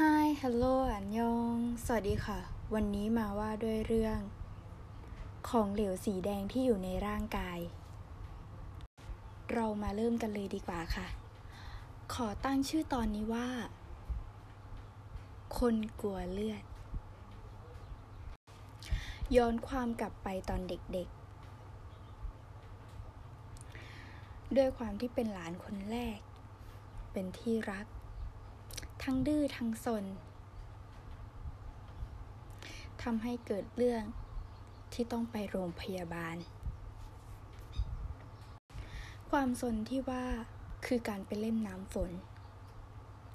Hi Hello อันยอง สวัสดีค่ะ วันนี้มาว่าด้วยเรื่อง ของเหลวสีแดงที่อยู่ในร่างกาย เรามาเริ่มกันเลยดีกว่าค่ะ ขอตั้งชื่อตอนนี้ว่า คนกลัวเลือด ย้อนความกลับไปตอนเด็กๆ ด้วยความที่เป็นหลานคนแรก เป็นที่รัก ทั้งดื้อทั้งสนทำให้เกิดเรื่องที่ต้องไปโรงพยาบาล ความสนที่ว่าคือการไปเล่นน้ำฝน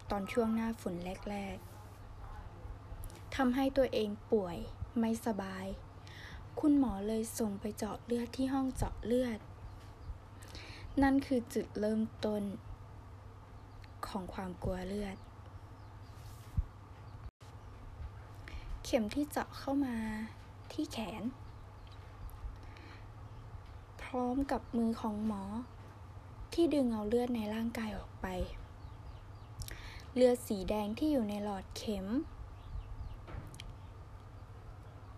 ตอนช่วงหน้าฝนแรก ๆทำให้ตัวเองป่วยไม่สบาย คุณหมอเลยส่งไปเจาะเลือดที่ห้องเจาะเลือด นั่นคือจุดเริ่มต้น ของความกลัวเลือด เข็มที่เจาะเข้ามาที่แขน พร้อมกับมือของหมอ ที่ดึงเอาเลือดในร่างกายออกไป เลือดสีแดงที่อยู่ในหลอดเข็ม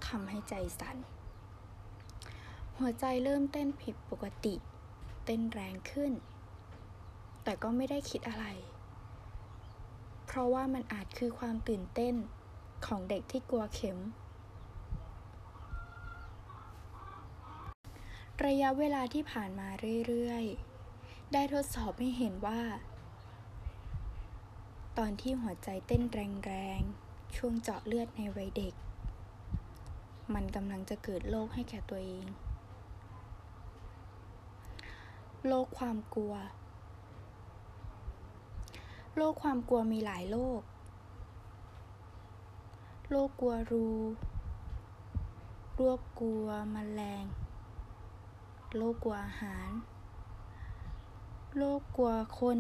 ทำให้ใจสั่น หัวใจเริ่มเต้นผิดปกติ เต้นแรงขึ้น แต่ก็ไม่ได้คิดอะไร เพราะว่ามันอาจคือความตื่นเต้น ของเด็กที่กลัวเข็ม ระยะเวลาที่ผ่านมาเรื่อยๆ ได้ทดสอบให้เห็นว่า ตอนที่หัวใจเต้นแรงๆ ช่วงเจาะเลือดในวัยเด็ก มันกำลังจะเกิดโรคให้แก่ตัวเองโรคความกลัว โรคความกลัวมีหลายโรค โรคกลัวรูโรคกลัวมแมลง โรคกลัวอาหาร โรคกลัวคน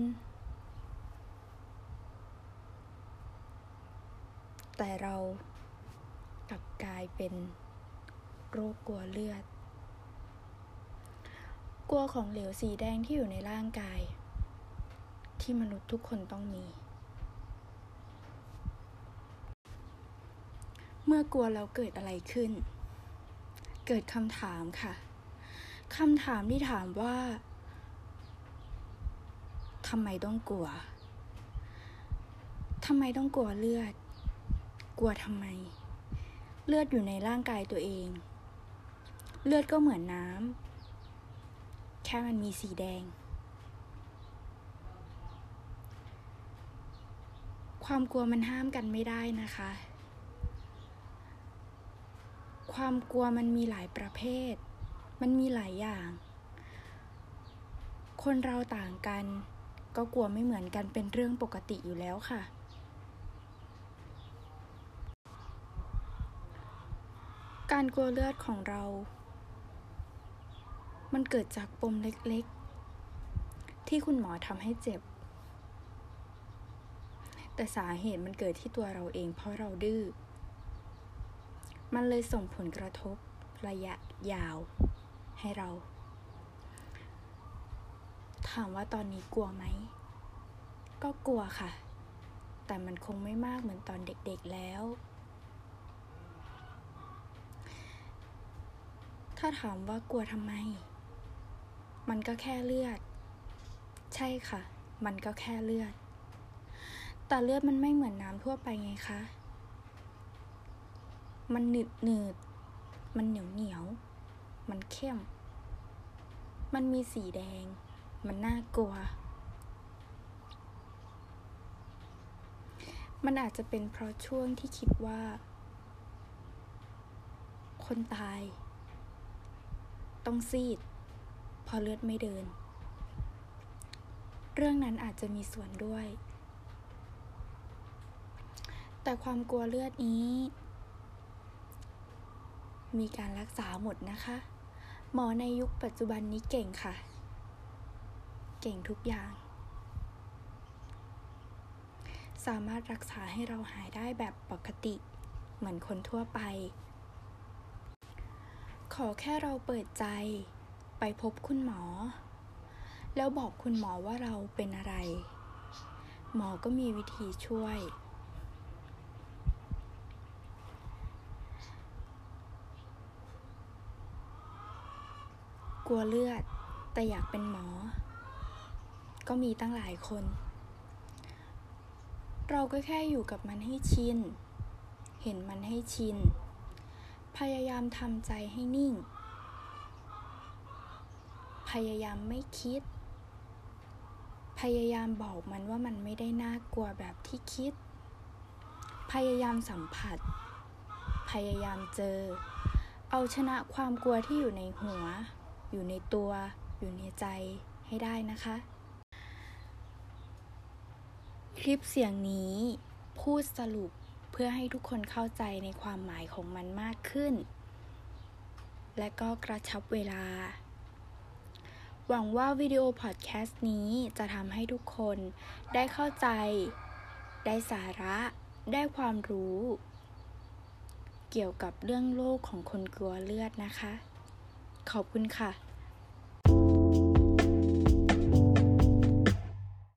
แต่เรากลับกลายเป็นโรคกลัวเลือด กลัวของเหลวสีแดงที่อยู่ในร่างกาย ที่มนุษย์ทุกคนต้องมี เมื่อกลัวแล้วเกิดอะไรขึ้น เกิดคำถามค่ะคำถามที่ถามว่าทำไมต้องกลัวทำไมต้องกลัวเลือด กลัวทำไม เลือดอยู่ในร่างกายตัวเอง เลือดก็เหมือนน้ำแค่มันมีสีแดง ความกลัวมันห้ามกันไม่ได้นะคะ ความกลัวมันมีหลายประเภท มันมีหลายอย่าง คนเราต่างกัน ก็กลัวไม่เหมือนกันเป็นเรื่องปกติอยู่แล้วค่ะ การกลัวเลือดของเรา มันเกิดจากปมเล็กๆ ที่คุณหมอทำให้เจ็บ แต่สาเหตุมันเกิดที่ตัวเราเองเพราะเราดื้อ มันเลยส่งผลกระทบระยะยาวให้เรา ถามว่าตอนนี้กลัวไหม ก็กลัวค่ะ แต่มันคงไม่มากเหมือนตอนเด็กๆแล้ว ถ้าถามว่ากลัวทำไม มันก็แค่เลือด ใช่ค่ะ มันก็แค่เลือด แต่เลือดมันไม่เหมือนน้ำทั่วไปไงคะ มันหนืดหนืด มันเหนียวเหนียว มันเข้ม มันมีสีแดง มันน่ากลัว มันอาจจะเป็นเพราะช่วงที่คิดว่า คนตาย ต้องซีด พอเลือดไม่เดิน เรื่องนั้นอาจจะมีส่วนด้วย แต่ความกลัวเลือดนี้ มีการรักษาหมดนะคะ หมอในยุคปัจจุบันนี้เก่งค่ะ เก่งทุกอย่าง สามารถรักษาให้เราหายได้แบบปกติ เหมือนคนทั่วไป ขอแค่เราเปิดใจ ไปพบคุณหมอ แล้วบอกคุณหมอว่าเราเป็นอะไร หมอก็มีวิธีช่วย กลัวเลือด แต่อยากเป็นหมอ ก็มีตั้งหลายคน เราก็แค่อยู่กับมันให้ชิน เห็นมันให้ชิน พยายามทำใจให้นิ่ง พยายามไม่คิด พยายามบอกมันว่ามันไม่ได้น่ากลัวแบบที่คิด พยายามสัมผัส พยายามเจอเอาชนะความกลัวที่อยู่ในหัว อยู่ในตัว อยู่ในใจให้ได้นะคะ คลิปเสียงนี้พูดสรุปเพื่อให้ทุกคนเข้าใจในความหมายของมันมากขึ้น และก็กระชับเวลา หวังว่าวิดีโอพอดแคสต์นี้จะทำให้ทุกคนได้เข้าใจ ได้สาระ ได้ความรู้ เกี่ยวกับเรื่องโลกของคนกลัวเลือดนะคะ ขอบคุณค่ะ